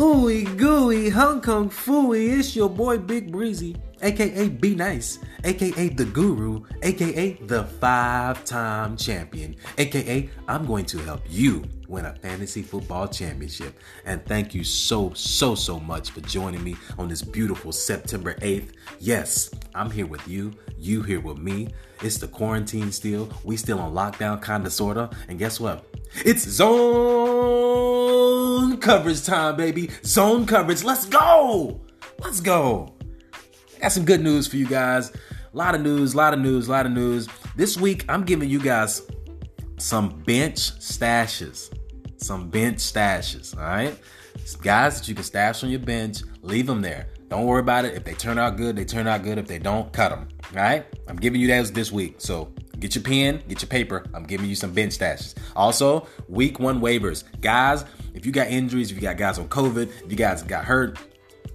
Ooey gooey, Hong Kong fooey, it's your boy Big Breezy, aka Be Nice, aka The Guru, aka the five time champion, aka I'm going to help you win a fantasy football championship. And thank you so, so, so much for joining me on this beautiful September 8th. Yes, I'm here with you, you here with me. It's the quarantine still, we still on lockdown, kinda, sorta. And guess what? It's zone coverage time, baby. Zone coverage. Let's go. Let's go. I got some good news for you guys. A lot of news, a lot of news, a lot of news. This week, I'm giving you guys some bench stashes. Some bench stashes, all right? Some guys that you can stash on your bench, leave them there. Don't worry about it. If they turn out good, they turn out good. If they don't, cut them. All right? I'm giving you that this week. So Get your pen, get your paper. I'm giving you some bench stashes. Also, week one waivers. Guys, if you got injuries, if you got guys on COVID, if you guys got hurt,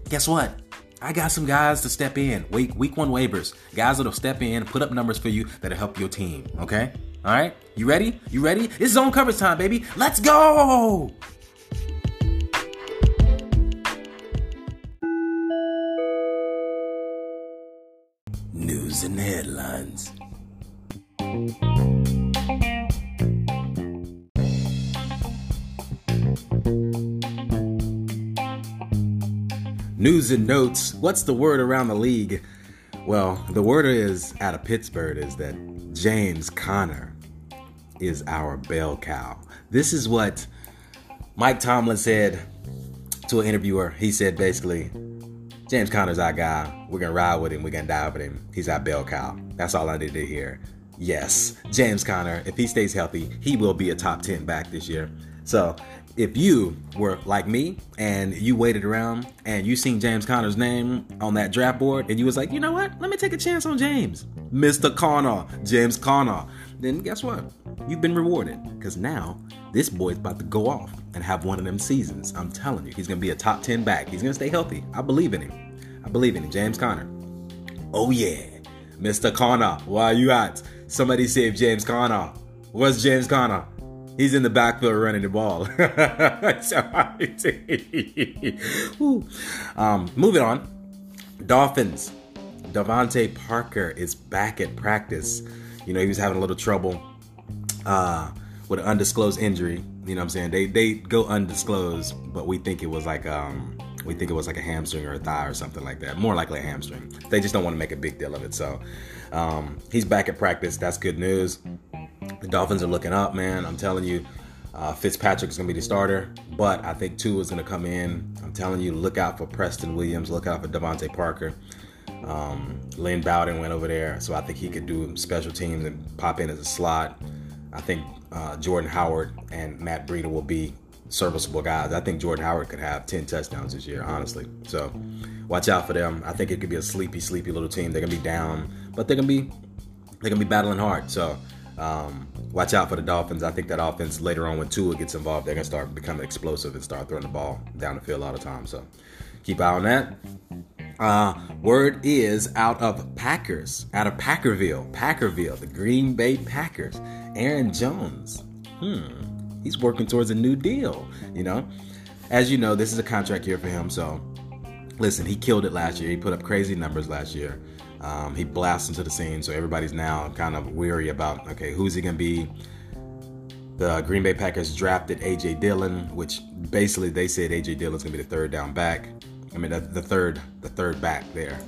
guess what? I got some guys to step in. Week week one waivers. Guys that'll step in, put up numbers for you that'll help your team. Okay? All right? You ready? You ready? It's zone coverage time, baby. Let's go! News and headlines. News and notes. What's the word around the league? Well, the word is out of Pittsburgh is that James Conner is our bell cow. This is what Mike Tomlin said to an interviewer. He said basically, James Conner's our guy. We're gonna ride with him. We're gonna die with him. He's our bell cow. That's all I need to hear. Yes, mm-hmm. James Conner, if he stays healthy, he will be a top 10 back this year. So if you were like me and you waited around and you seen James Conner's name on that draft board and you was like, you know what? Let me take a chance on James. Mr. Conner, James Conner. Then guess what? You've been rewarded because now this boy's about to go off and have one of them seasons. I'm telling you, he's going to be a top 10 back. He's going to stay healthy. I believe in him. I believe in him. James Conner. Oh, yeah. Mr. Conner, why are you at? Somebody save James Conner. Where's James Conner? He's in the backfield running the ball. um, moving on. Dolphins. DeVante Parker is back at practice. You know, he was having a little trouble uh, with an undisclosed injury. You know what I'm saying? They they go undisclosed, but we think it was like um we think it was like a hamstring or a thigh or something like that. More likely a hamstring. They just don't want to make a big deal of it. So um, he's back at practice. That's good news. The Dolphins are looking up, man. I'm telling you, uh, Fitzpatrick is going to be the starter, but I think Tua is going to come in. I'm telling you, look out for Preston Williams. Look out for DeVante Parker. Um, Lynn Bowden went over there, so I think he could do special teams and pop in as a slot. I think uh, Jordan Howard and Matt Breida will be serviceable guys. I think Jordan Howard could have 10 touchdowns this year, honestly. So watch out for them. I think it could be a sleepy, sleepy little team. They're gonna be down, but they're gonna be they're gonna be battling hard. So um, watch out for the Dolphins. I think that offense later on when Tua gets involved, they're gonna start becoming explosive and start throwing the ball down the field a lot of times. So keep eye on that. Uh, word is out of Packers, out of Packerville, Packerville, the Green Bay Packers. Aaron Jones. Hmm he's working towards a new deal, you know? As you know, this is a contract year for him, so listen, he killed it last year. He put up crazy numbers last year. Um, he blasted into the scene, so everybody's now kind of weary about okay, who's he gonna be? The Green Bay Packers drafted AJ Dillon, which basically they said AJ Dillon's gonna be the third down back. I mean, the, the third, the third back there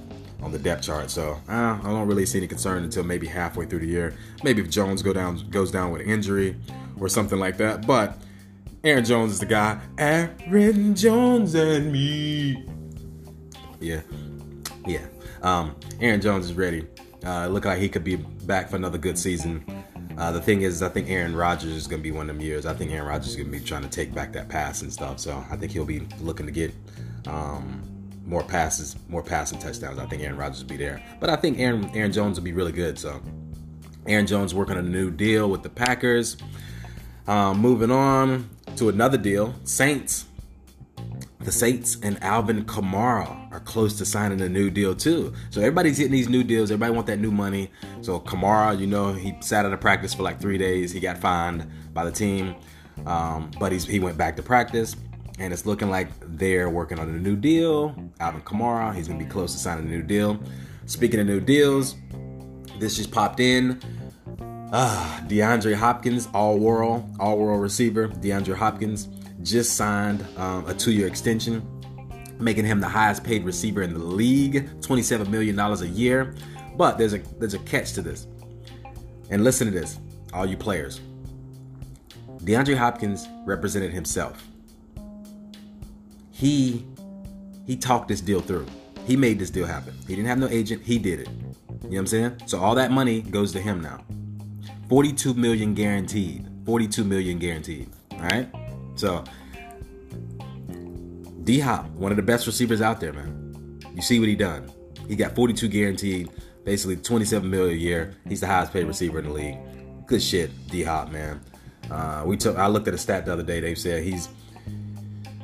on the depth chart. So uh, I don't really see any concern until maybe halfway through the year. Maybe if Jones go down, goes down with an injury, or something like that. But Aaron Jones is the guy. Aaron Jones and me. Yeah, yeah. Um, Aaron Jones is ready. Uh, look like he could be back for another good season. Uh, the thing is, I think Aaron Rodgers is going to be one of them years. I think Aaron Rodgers is going to be trying to take back that pass and stuff. So I think he'll be looking to get um, more passes, more passing touchdowns. I think Aaron Rodgers will be there. But I think Aaron Aaron Jones will be really good. So Aaron Jones working on a new deal with the Packers. Um, moving on to another deal, Saints. The Saints and Alvin Kamara are close to signing a new deal too. So everybody's getting these new deals. Everybody want that new money. So Kamara, you know, he sat out of practice for like three days. He got fined by the team, um, but he's, he went back to practice. and it's looking like they're working on a new deal. Alvin Kamara, he's gonna be close to signing a new deal. Speaking of new deals, this just popped in. Ah, DeAndre Hopkins, all world, all world receiver. DeAndre Hopkins just signed um, a two year extension, making him the highest paid receiver in the league, $27 million a year. But there's a there's a catch to this. And listen to this, all you players. DeAndre Hopkins represented himself. He he talked this deal through. He made this deal happen. He didn't have no agent, he did it. You know what I'm saying? So all that money goes to him now. 42 million guaranteed. 42 million guaranteed. All right? So D Hop, one of the best receivers out there, man. You see what he done. He got 42 guaranteed, basically 27 million a year. He's the highest paid receiver in the league. Good shit, D Hop, man. Uh, we took. I looked at a stat the other day. They said he's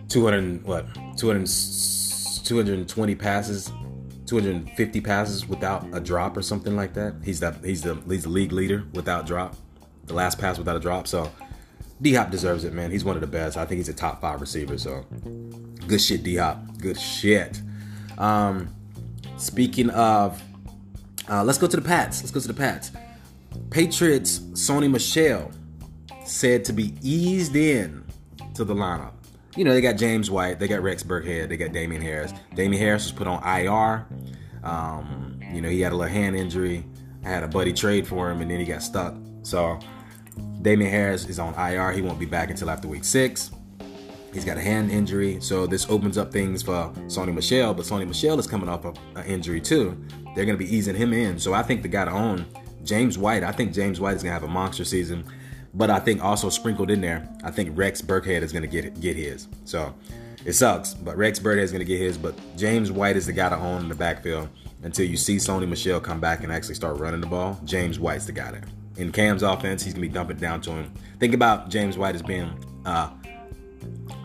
200 what 200 220 passes 250 passes without a drop or something like that. He's the he's the he's the league leader without drop. The last pass without a drop. So D Hop deserves it, man. He's one of the best. I think he's a top five receiver. So good shit, D Hop. Good shit. Um, speaking of, uh, let's go to the Pats. Let's go to the Pats. Patriots. Sony Michel said to be eased in to the lineup. You know, they got James White, they got Rex Burkhead, they got Damien Harris. Damien Harris was put on IR. Um, you know, he had a little hand injury. I had a buddy trade for him, and then he got stuck. So Damien Harris is on IR. He won't be back until after week six. He's got a hand injury, so this opens up things for Sony Michel. But Sony Michel is coming off an injury too. They're going to be easing him in. So I think the guy to own, James White. I think James White is going to have a monster season. But I think also sprinkled in there, I think Rex Burkhead is going to get get his. So it sucks, but Rex Burkhead is going to get his. But James White is the guy to own in the backfield until you see Sony Michel come back and actually start running the ball. James White's the guy there. In Cam's offense, he's going to be dumping down to him. Think about James White as being uh,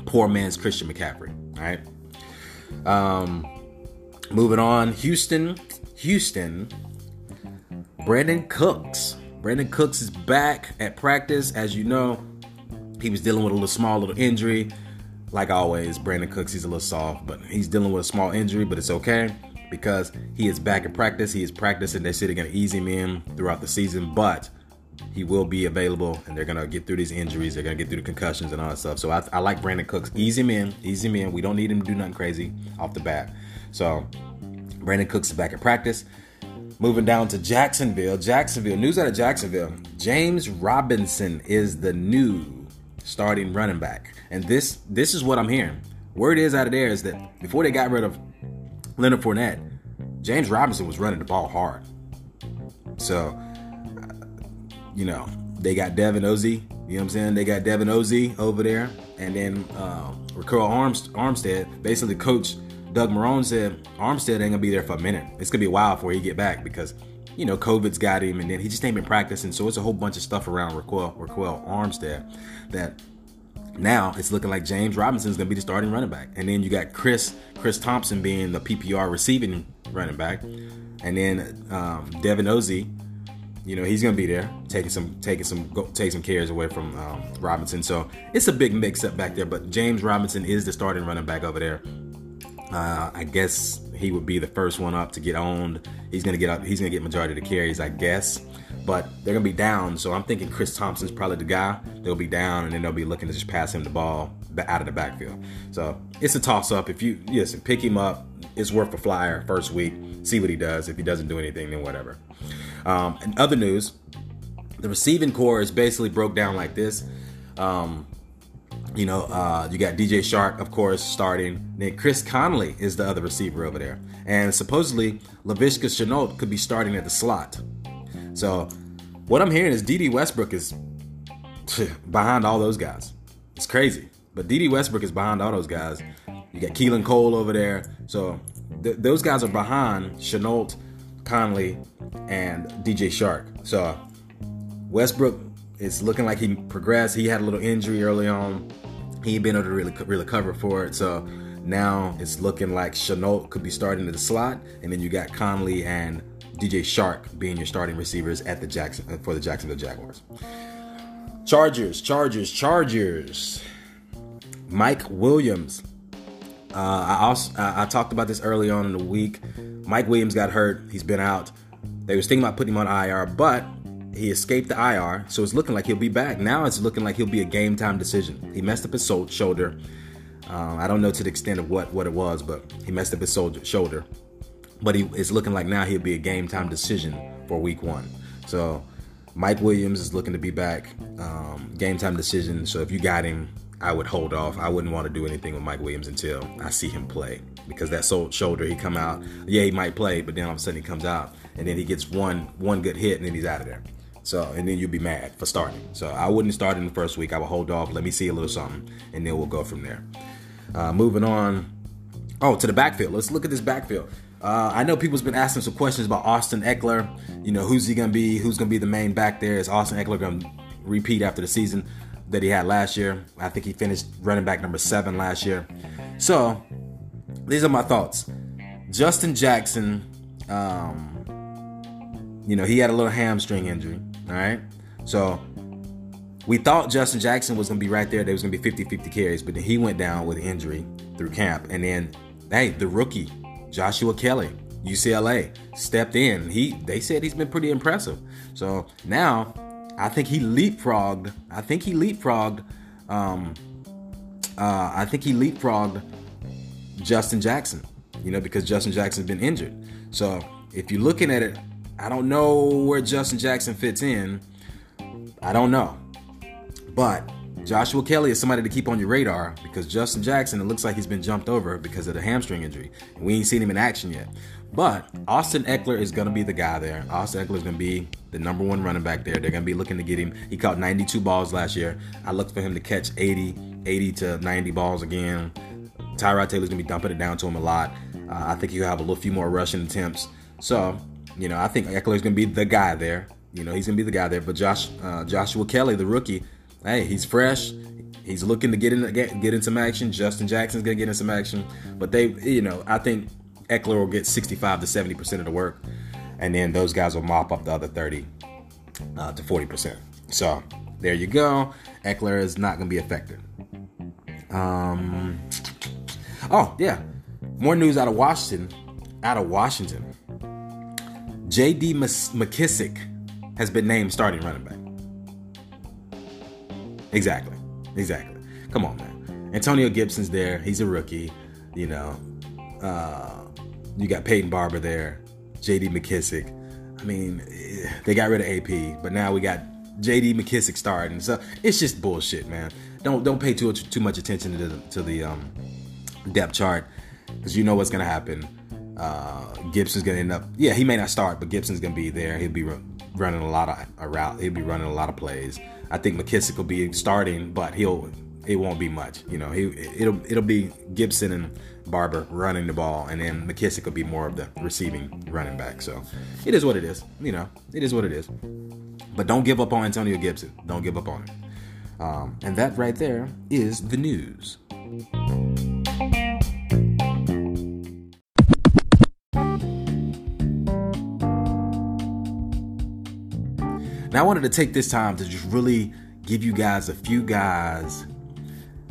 poor man's Christian McCaffrey. All right. Um, moving on, Houston. Houston. Brandin Cooks Brandin Cooks is back at practice. As you know, he was dealing with a little small little injury. Like always, Brandin Cooks, he's a little soft, but he's dealing with a small injury, but it's okay because he is back in practice. He is practicing. They say they're going to ease him in throughout the season, but he will be available and they're going to get through these injuries. They're going to get through the concussions and all that stuff. So I, I like Brandin Cooks. Ease him in. Ease him in. We don't need him to do nothing crazy off the bat. So Brandin Cooks is back in practice. Moving down to Jacksonville. Jacksonville. News out of Jacksonville. James Robinson is the new starting running back. And this this is what I'm hearing. Word is out of there is that before they got rid of Leonard Fournette, James Robinson was running the ball hard. So, you know, they got Devin Ozzie. You know what I'm saying? They got Devin Ozzie over there. And then um, Ryquell Armstead, basically coach Doug Marrone said Armstead ain't gonna be there for a minute. It's gonna be a while before he get back because you know COVID's got him, and then he just ain't been practicing. So it's a whole bunch of stuff around Raquel Ryquell Armstead that now it's looking like James Robinson is gonna be the starting running back, and then you got Chris Chris Thompson being the PPR receiving running back, and then um, Devin Ozzie. You know he's gonna be there, taking some, taking some, go, take some cares away from um, Robinson. So it's a big mix up back there. But James Robinson is the starting running back over there uh, I guess he would be the first one up to get owned. He's gonna get up. He's gonna get majority of the carries, I guess. But they're gonna be down, so I'm thinking Chris Thompson's probably the guy. They'll be down, and then they'll be looking to just pass him the ball out of the backfield. So it's a toss up. If you listen, pick him up. It's worth a flyer first week. See what he does. If he doesn't do anything, then whatever. Um, and other news, the receiving core is basically broke down like this. Um, you know, uh, you got DJ Chark, of course, starting. Then Chris Conley is the other receiver over there. And supposedly, Laviska Shenault could be starting at the slot. So, what I'm hearing is Dede Westbrook is behind all those guys. It's crazy. But Dede Westbrook is behind all those guys. You got Keelan Cole over there. So, th- those guys are behind Shenault, Conley, and DJ Chark. So, Westbrook it's looking like he progressed. He had a little injury early on. He ain't been able to really cover for it. So now it's looking like Shenault could be starting in the slot, and then you got Conley and DJ Chark being your starting receivers at the Jackson for the Jacksonville Jaguars. Chargers, Chargers, Chargers. Mike Williams. Uh, I also I, I talked about this early on in the week. Mike Williams got hurt. He's been out. They was thinking about putting him on IR, but he escaped the IR, so it's looking like he'll be back. Now it's looking like he'll be a game time decision. He messed up his shoulder. Uh, I don't know to the extent of what what it was, but he messed up his shoulder. But he, it's looking like now he'll be a game time decision for Week One. So Mike Williams is looking to be back. Um, game time decision. So if you got him, I would hold off. I wouldn't want to do anything with Mike Williams until I see him play because that shoulder he come out. Yeah, he might play, but then all of a sudden he comes out and then he gets one one good hit and then he's out of there. So and then you'll be mad for starting. So I wouldn't start in the first week. I would hold off. Let me see a little something, and then we'll go from there. Uh, moving on. Oh, to the backfield. Let's look at this backfield. Uh, I know people's been asking some questions about Austin Ekeler. You know, who's he going to be? Who's going to be the main back there? Is Austin Ekeler going to repeat after the season that he had last year? I think he finished running back number seven last year. So, these are my thoughts. Justin Jackson, um, you know, he had a little hamstring injury. All right. So, we thought Justin Jackson was going to be right there. There was going to be 50 50 carries, but then he went down with injury through camp. And then, hey, the rookie, Joshua Kelley, UCLA, stepped in. He they said he's been pretty impressive. So now I think he leapfrogged. I think he leapfrogged. Um, uh, I think he leapfrogged Justin Jackson. You know, because Justin Jackson's been injured. So if you're looking at it, I don't know where Justin Jackson fits in. I don't know, but Joshua Kelley is somebody to keep on your radar because Justin Jackson, it looks like he's been jumped over because of the hamstring injury. We ain't seen him in action yet. But Austin Ekeler is going to be the guy there. Austin Ekeler is going to be the number one running back there. They're going to be looking to get him. He caught 92 balls last year. I look for him to catch 80, 80 to 90 balls again. Tyrod Taylor's going to be dumping it down to him a lot. Uh, I think he'll have a little few more rushing attempts. So, you know, I think Ekeler's going to be the guy there. You know, he's going to be the guy there. But Josh, uh, Joshua Kelley, the rookie, hey, he's fresh. He's looking to get in get, get in some action. Justin Jackson's gonna get in some action. But they, you know, I think Ekeler will get 65 to 70 percent of the work, and then those guys will mop up the other 30 uh, to 40 percent. So there you go. Ekeler is not gonna be affected. Um. Oh yeah, more news out of Washington. Out of Washington, J.D. McKissic has been named starting running back. Exactly. Exactly. Come on, man. Antonio Gibson's there. He's a rookie. You know, uh, you got Peyton Barber there, J.D. McKissic. I mean, they got rid of AP, but now we got J.D. McKissic starting. So it's just bullshit, man. Don't don't pay too too much attention to the to the um, depth chart because you know what's gonna happen. Uh, Gibson's gonna end up. Yeah, he may not start, but Gibson's gonna be there. He'll be running a lot of a route. He'll be running a lot of plays. I think McKissic will be starting, but he'll it won't be much. You know, he it'll it'll be Gibson and Barber running the ball, and then McKissic will be more of the receiving running back. So it is what it is. You know, it is what it is. But don't give up on Antonio Gibson. Don't give up on him. Um, and that right there is the news. Now, I wanted to take this time to just really give you guys a few guys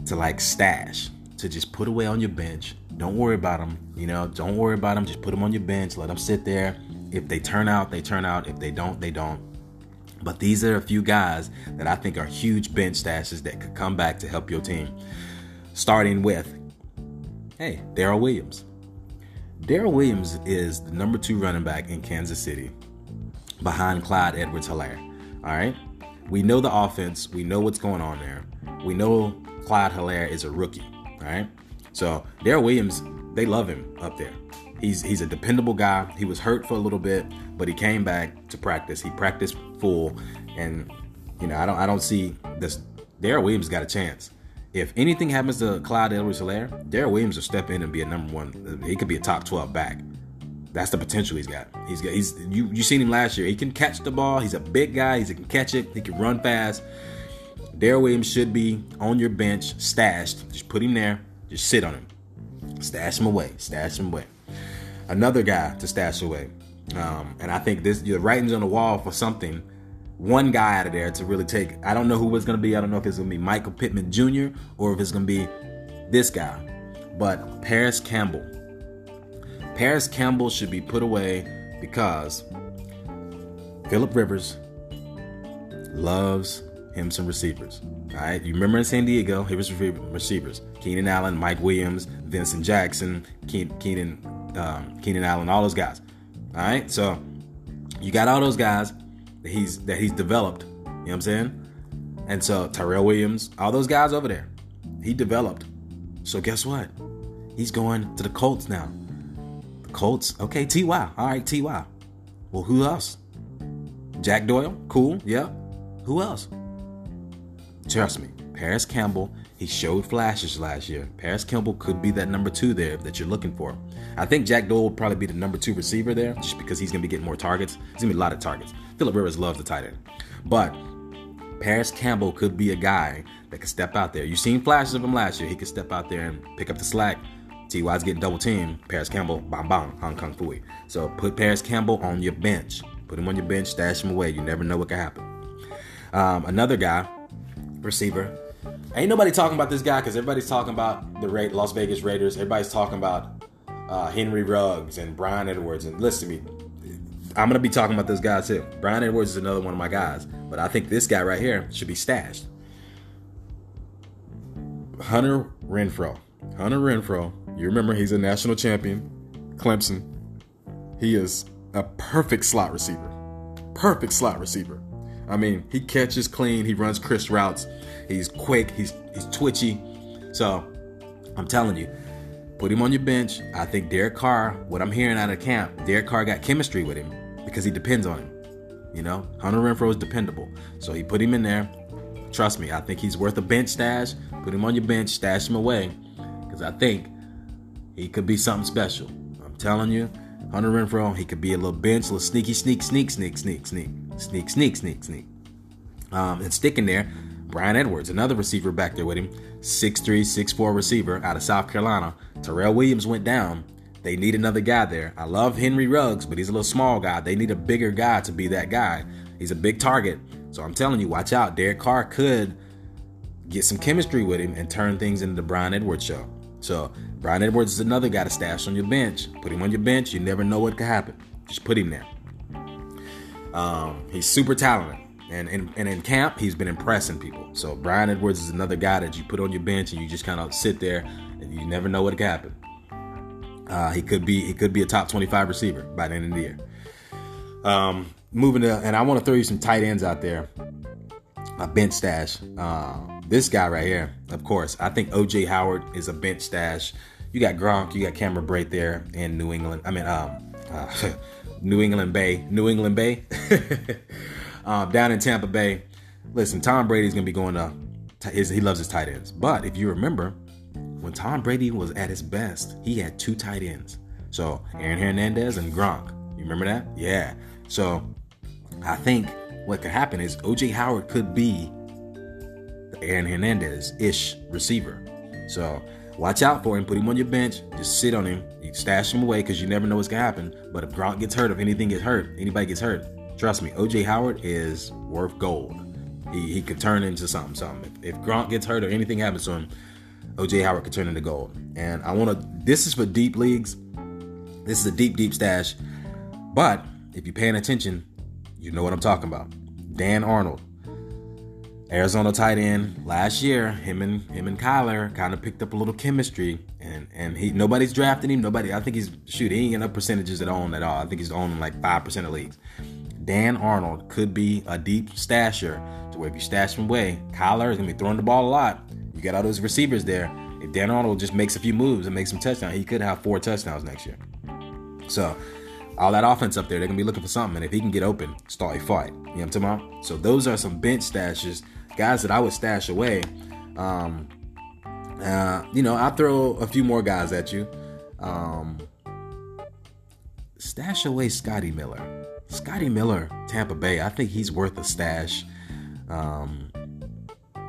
to like stash, to just put away on your bench. Don't worry about them. You know, don't worry about them. Just put them on your bench. Let them sit there. If they turn out, they turn out. If they don't, they don't. But these are a few guys that I think are huge bench stashes that could come back to help your team. Starting with, hey, Darrel Williams. Darrel Williams is the number two running back in Kansas City behind Clyde Edwards Helaire. All right. We know the offense. We know what's going on there. We know Clyde Helaire is a rookie. All right. So Darrel Williams, they love him up there. He's he's a dependable guy. He was hurt for a little bit, but he came back to practice. He practiced full, and you know I don't I don't see this. Darrel Williams got a chance. If anything happens to Clyde Edwards Helaire, Darrel Williams will step in and be a number one. He could be a top 12 back. That's the potential he's got. He's got he's you you seen him last year. He can catch the ball. He's a big guy. He can catch it. He can run fast. Darrel Williams should be on your bench, stashed. Just put him there. Just sit on him. Stash him away. Stash him away. Another guy to stash away. Um, and I think this the writing's on the wall for something. one guy out of there to really take. I don't know who it's going to be. I don't know if it's going to be Michael Pittman Jr. or if it's going to be this guy. But Parris Campbell. Parris Campbell should be put away because Philip Rivers loves him some receivers. All right, you remember in San Diego, he was receivers: Keenan Allen, Mike Williams, Vincent Jackson, Keenan, um, Keenan Allen, all those guys. All right, so you got all those guys that he's that he's developed. You know what I'm saying? And so Tyrell Williams, all those guys over there, he developed. So guess what? He's going to the Colts now. Colts, okay, Ty. All right, Ty. Well, who else? Jack Doyle, cool, yeah. Who else? Trust me, Parris Campbell, he showed flashes last year. Parris Campbell could be that number two there that you're looking for. I think Jack Doyle will probably be the number two receiver there just because he's going to be getting more targets. He's going to be a lot of targets. Philip Rivers loves the tight end. But Parris Campbell could be a guy that could step out there. You've seen flashes of him last year. He could step out there and pick up the slack. T.Y.'s getting double teamed. Parris Campbell, bang bang, Hong Kong Phooey. So put Parris Campbell on your bench. Put him on your bench, stash him away. You never know what could happen. Um, another guy, receiver. Ain't nobody talking about this guy because everybody's talking about the Las Vegas Raiders. Everybody's talking about uh, Henry Ruggs and Bryan Edwards. And listen to me, I'm gonna be talking about this guy too. Bryan Edwards is another one of my guys, but I think this guy right here should be stashed. Hunter Renfrow. Hunter Renfrow. You remember he's a national champion, Clemson. He is a perfect slot receiver. Perfect slot receiver. I mean, he catches clean, he runs crisp routes, he's quick, he's he's twitchy. So I'm telling you, put him on your bench. I think Derek Carr, what I'm hearing out of camp, Derek Carr got chemistry with him because he depends on him. You know, Hunter Renfrow is dependable. So he put him in there. Trust me, I think he's worth a bench stash. Put him on your bench, stash him away. Because I think he could be something special. I'm telling you, Hunter Renfrow, he could be a little bench, a little sneaky, sneak, sneak, sneak, sneak, sneak, sneak, sneak, sneak, sneak. Um, and sticking there, Bryan Edwards, another receiver back there with him, 6'3, 6'4 receiver out of South Carolina. Tyrell Williams went down. They need another guy there. I love Henry Ruggs, but he's a little small guy. They need a bigger guy to be that guy. He's a big target. So I'm telling you, watch out. Derek Carr could get some chemistry with him and turn things into the Bryan Edwards show. So Bryan Edwards is another guy to stash on your bench. Put him on your bench. You never know what could happen. Just put him there. Um, he's super talented. And in, and in camp, he's been impressing people. So Bryan Edwards is another guy that you put on your bench and you just kind of sit there and you never know what could happen. Uh, he could be he could be a top 25 receiver by the end of the year. Um, moving to and I want to throw you some tight ends out there. A bench stash. Uh, this guy right here, of course, I think OJ Howard is a bench stash. You got Gronk, you got Cameron Brate there in New England. I mean, um, uh, New England Bay, New England Bay, um, down in Tampa Bay. Listen, Tom Brady's gonna be going to. His, he loves his tight ends, but if you remember, when Tom Brady was at his best, he had two tight ends. So Aaron Hernandez and Gronk. You remember that? Yeah. So I think what could happen is OJ Howard could be Aaron Hernandez ish receiver. So watch out for him. Put him on your bench. Just sit on him. You stash him away because you never know what's gonna happen. But if Gronk gets hurt, if anything gets hurt, anybody gets hurt, trust me, OJ Howard is worth gold. He, he could turn into something. Something. If, if Gronk gets hurt or anything happens to him, OJ Howard could turn into gold. And I want to. This is for deep leagues. This is a deep, deep stash. But if you're paying attention, you know what I'm talking about. Dan Arnold, Arizona tight end. Last year, him and him and Kyler kind of picked up a little chemistry, and and he nobody's drafting him. Nobody. I think he's shoot. He ain't enough percentages at own at all. I think he's owning like five percent of leagues. Dan Arnold could be a deep stasher to where if you stash him away, Kyler is gonna be throwing the ball a lot. You got all those receivers there. If Dan Arnold just makes a few moves and makes some touchdowns, he could have four touchdowns next year. So all that offense up there, they're gonna be looking for something. And if he can get open, start a fight. You know what I'm talking about? So those are some bench stashes, guys that I would stash away. Um, uh, you know, I'll throw a few more guys at you. Um, stash away Scotty Miller. Scotty Miller, Tampa Bay. I think he's worth a stash. Um,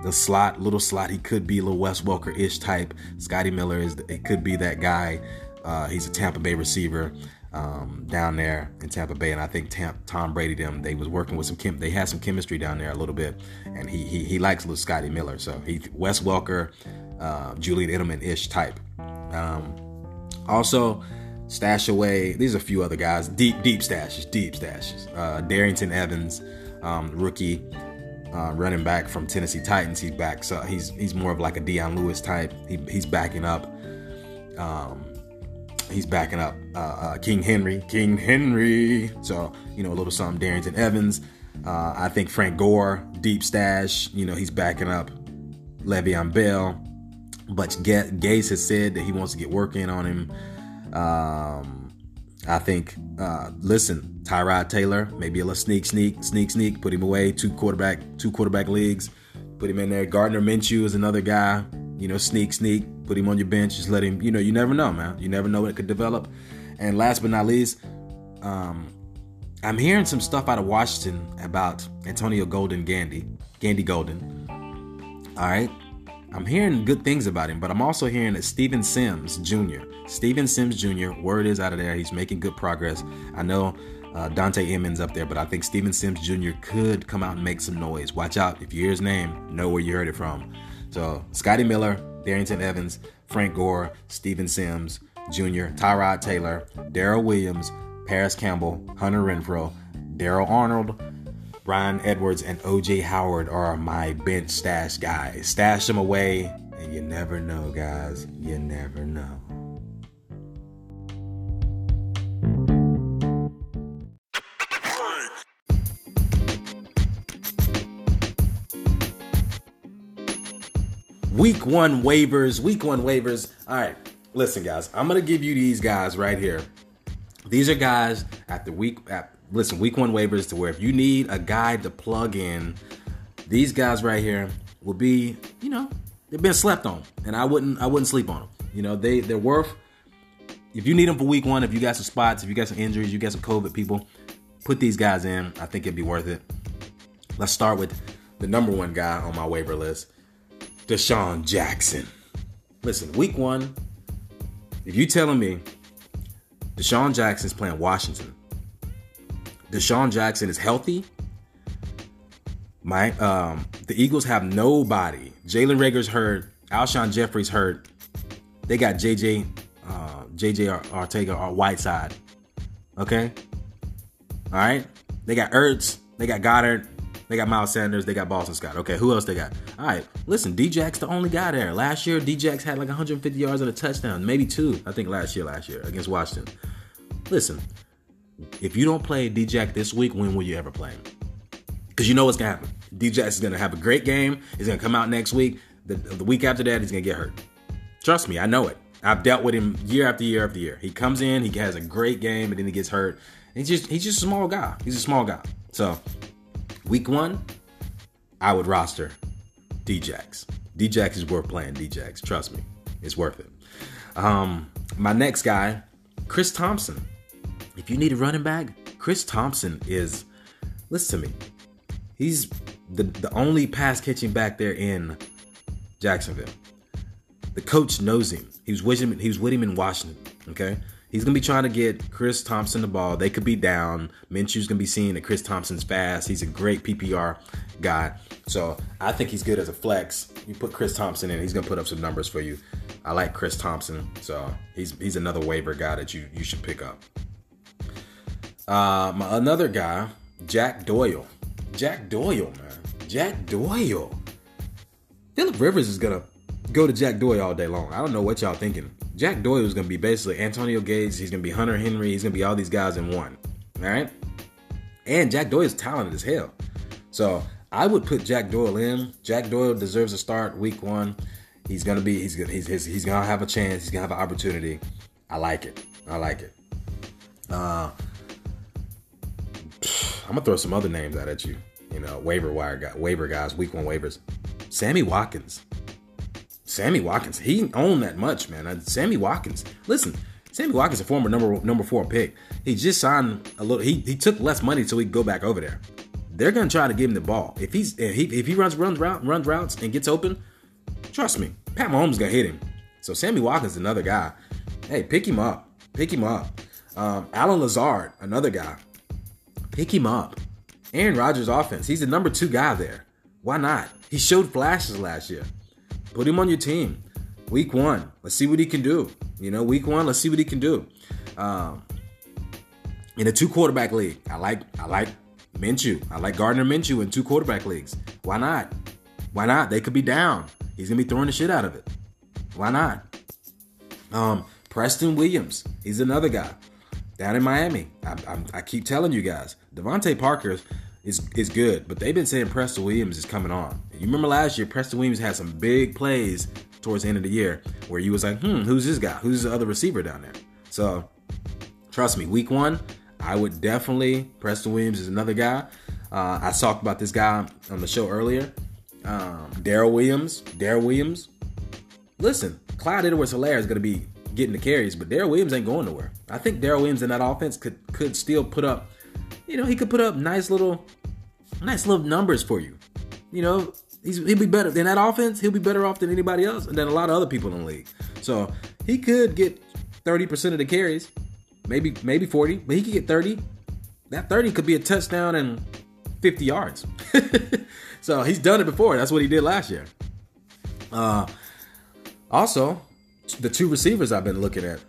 the slot, little slot. He could be a little Wes Welker ish type. Scotty Miller is. It could be that guy. Uh, he's a Tampa Bay receiver. Um, down there in Tampa Bay, and I think Tam- Tom Brady them they was working with some chem- they had some chemistry down there a little bit, and he he, he likes little Scotty Miller, so he Wes Welker, uh, Julian Edelman ish type. Um, also, stash away. These are a few other guys, deep deep stashes, deep stashes. Uh, Darrynton Evans, um, rookie. Uh, running back from Tennessee Titans, he's back. So he's he's more of like a Dion Lewis type. He, he's backing up. Um, he's backing up uh, uh, King Henry. King Henry. So, you know, a little something. Darrynton Evans. Uh, I think Frank Gore, deep stash. You know, he's backing up Le'Veon Bell. But Gase has said that he wants to get work in on him. Um, I think, uh, listen, Tyrod Taylor, maybe a little sneak, sneak, sneak, sneak, put him away. Two quarterback, two quarterback leagues, put him in there. Gardner Minshew is another guy you know, sneak, sneak, put him on your bench, just let him, you know, you never know, man. You never know what it could develop. And last but not least, um, I'm hearing some stuff out of Washington about Antonio Golden Gandy, Gandy Golden. All right. I'm hearing good things about him, but I'm also hearing that Steven Sims Jr., Steven Sims Jr., word is out of there, he's making good progress. I know uh, Dante Emmons up there, but I think Steven Sims Jr. could come out and make some noise. Watch out. If you hear his name, know where you heard it from. So Scotty Miller, Darrynton Evans, Frank Gore, Steven Sims Jr., Tyrod Taylor, Darrel Williams, Parris Campbell, Hunter Renfrow, Daryl Arnold, Bryan Edwards, and OJ Howard are my bench stash guys. Stash them away, and you never know, guys. You never know. Week one waivers. Week one waivers. All right. Listen, guys. I'm gonna give you these guys right here. These are guys at the week. At, listen, week one waivers to where if you need a guy to plug in, these guys right here will be. You know, they've been slept on, and I wouldn't. I wouldn't sleep on them. You know, they they're worth. If you need them for week one, if you got some spots, if you got some injuries, you got some COVID people, put these guys in. I think it'd be worth it. Let's start with the number one guy on my waiver list. DeSean Jackson. Listen, week one, if you telling me DeSean Jackson's playing Washington, DeSean Jackson is healthy. My um, the Eagles have nobody. Jalen Reagor's hurt. Alshon Jeffery's hurt. They got JJ uh, JJ Arcega or Whiteside. Okay. All right. They got Ertz. They got Goedert. They got Miles Sanders. They got Boston Scott. Okay, who else they got? All right, listen, Djax the only guy there. Last year, Djax had like 150 yards and a touchdown, maybe two. I think last year, last year against Washington. Listen, if you don't play Djax this week, when will you ever play him? Because you know what's gonna happen. Djax is gonna have a great game. He's gonna come out next week. The, the week after that, he's gonna get hurt. Trust me, I know it. I've dealt with him year after year after year. He comes in, he has a great game, and then he gets hurt. He's just he's just a small guy. He's a small guy. So Week one, I would roster Djax. Djax is worth playing. Djax, trust me, it's worth it. Um, my next guy, Chris Thompson. If you need a running back, Chris Thompson is. Listen to me. He's the the only pass catching back there in Jacksonville. The coach knows him. He was with him. He was with him in Washington. Okay. He's gonna be trying to get Chris Thompson the ball. They could be down. Minshew's gonna be seeing that Chris Thompson's fast. He's a great PPR guy. So I think he's good as a flex. You put Chris Thompson in, he's gonna put up some numbers for you. I like Chris Thompson, so he's he's another waiver guy that you you should pick up. Uh, another guy, Jack Doyle. Jack Doyle, man. Jack Doyle. Philip Rivers is gonna go to Jack Doyle all day long. I don't know what y'all thinking. Jack Doyle is going to be basically Antonio Gates. He's going to be Hunter Henry. He's going to be all these guys in one. All right. And Jack Doyle is talented as hell. So I would put Jack Doyle in. Jack Doyle deserves a start week one. He's gonna be. He's gonna. He's, he's, he's gonna have a chance. He's gonna have an opportunity. I like it. I like it. Uh, I'm gonna throw some other names out at you. You know, waiver wire guy, waiver guys, week one waivers. Sammy Watkins. Sammy Watkins, he owned that much, man. Uh, Sammy Watkins, listen, Sammy Watkins, a former number number four pick. He just signed a little. He he took less money so he could go back over there. They're gonna try to give him the ball. If he's if he if he runs runs route runs routes and gets open, trust me, Pat Mahomes gonna hit him. So Sammy Watkins, another guy. Hey, pick him up. Pick him up. Um, Allen Lazard, another guy. Pick him up. Aaron Rodgers' offense. He's the number two guy there. Why not? He showed flashes last year. Put him on your team. Week one. Let's see what he can do. You know, week one, let's see what he can do. Um, in a two quarterback league, I like I like Minshew. I like Gardner Minshew in two quarterback leagues. Why not? Why not? They could be down. He's gonna be throwing the shit out of it. Why not? Um, Preston Williams. He's another guy down in Miami. I, I, I keep telling you guys, DeVante Parker is is good, but they've been saying Preston Williams is coming on. You remember last year, Preston Williams had some big plays towards the end of the year where you was like, hmm, who's this guy? Who's the other receiver down there? So trust me, week one, I would definitely Preston Williams is another guy. Uh, I talked about this guy on the show earlier. Um, Darrel Williams. Darrel Williams. Listen, Clyde Edwards Helaire is going to be getting the carries, but Darrel Williams ain't going nowhere. I think Darrel Williams in that offense could could still put up, you know, he could put up nice little, nice little numbers for you. You know, he'll be better than that offense. He'll be better off than anybody else and than a lot of other people in the league. So he could get thirty percent of the carries, maybe maybe forty, but he could get thirty. That thirty could be a touchdown and fifty yards. so he's done it before. That's what he did last year. Uh, also, the two receivers I've been looking at.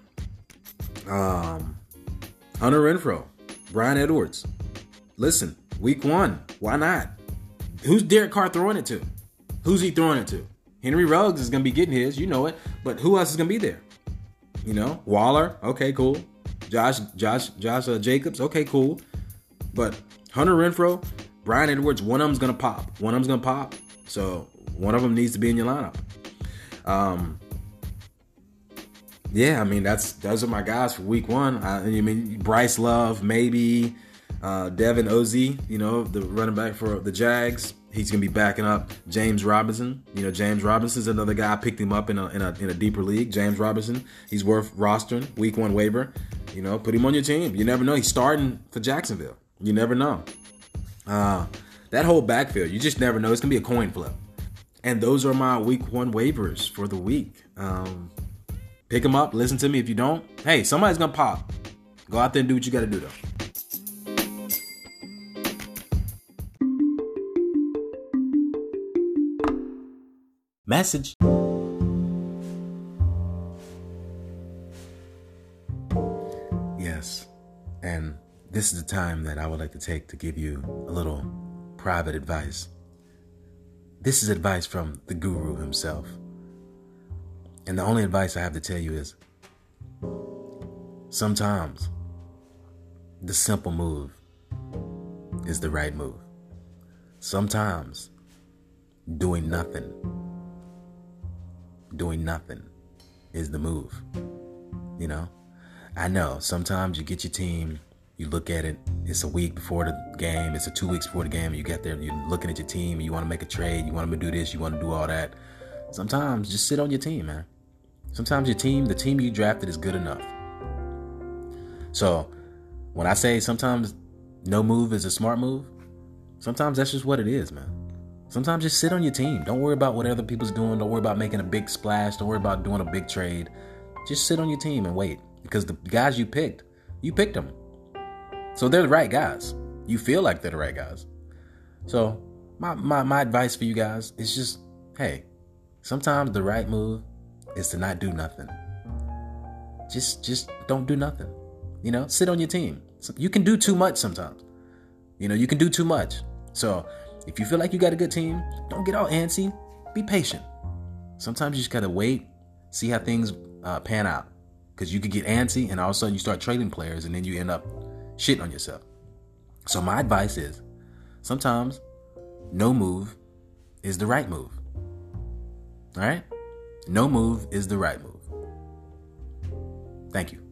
Um, Hunter Renfrow, Bryan Edwards. Listen, week one, why not? Who's Derek Carr throwing it to? Who's he throwing it to? Henry Ruggs is gonna be getting his, you know it. But who else is gonna be there? You know, Waller. Okay, cool. Josh, Josh, Josh uh, Jacobs. Okay, cool. But Hunter Renfrow, Bryan Edwards. One of them's gonna pop. One of them's gonna pop. So one of them needs to be in your lineup. Um, yeah, I mean that's those are my guys for week one. I, I mean Bryce Love, maybe uh, Devin Ozee, you know the running back for the Jags. He's gonna be backing up James Robinson. You know James Robinson's another guy. I picked him up in a, in a in a deeper league. James Robinson, he's worth rostering week one waiver. You know, put him on your team. You never know. He's starting for Jacksonville. You never know. Uh, that whole backfield, you just never know. It's gonna be a coin flip. And those are my week one waivers for the week. Um, Pick them up. Listen to me. If you don't, hey, somebody's gonna pop. Go out there and do what you got to do, though. Message. Yes, and this is the time that I would like to take to give you a little private advice. This is advice from the guru himself. And the only advice I have to tell you is sometimes the simple move is the right move. Sometimes doing nothing, doing nothing is the move. You know, I know sometimes you get your team, you look at it, it's a week before the game, it's a two weeks before the game, you get there, you're looking at your team, you want to make a trade, you want to do this, you want to do all that. Sometimes just sit on your team, man. Sometimes your team, the team you drafted, is good enough. So when I say sometimes no move is a smart move, sometimes that's just what it is, man. Sometimes just sit on your team. Don't worry about what other people's doing. Don't worry about making a big splash. Don't worry about doing a big trade. Just sit on your team and wait. Because the guys you picked, you picked them. So they're the right guys. You feel like they're the right guys. So my, my, my advice for you guys is just, hey, sometimes the right move is to not do nothing. Just just don't do nothing. You know, sit on your team. You can do too much sometimes. You know, you can do too much. So if you feel like you got a good team, don't get all antsy. Be patient. Sometimes you just gotta wait, see how things uh, pan out. Because you could get antsy and all of a sudden you start trading players and then you end up shitting on yourself. So my advice is sometimes no move is the right move. All right? No move is the right move. Thank you.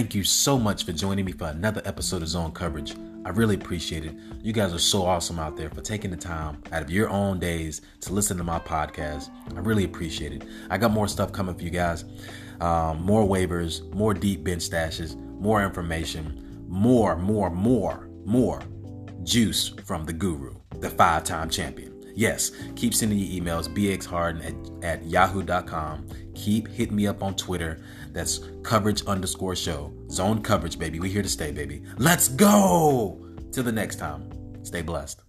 Thank you so much for joining me for another episode of Zone Coverage. I really appreciate it. You guys are so awesome out there for taking the time out of your own days to listen to my podcast. I really appreciate it. I got more stuff coming for you guys. Um, more waivers, more deep bench stashes, more information, more, more, more, more juice from the guru. the five time champion. Yes, keep sending your emails, bxharden at, at yahoo.com. Keep hitting me up on Twitter. That's coverage underscore show. Zone coverage, baby. We here to stay, baby. Let's go. Till the next time. Stay blessed.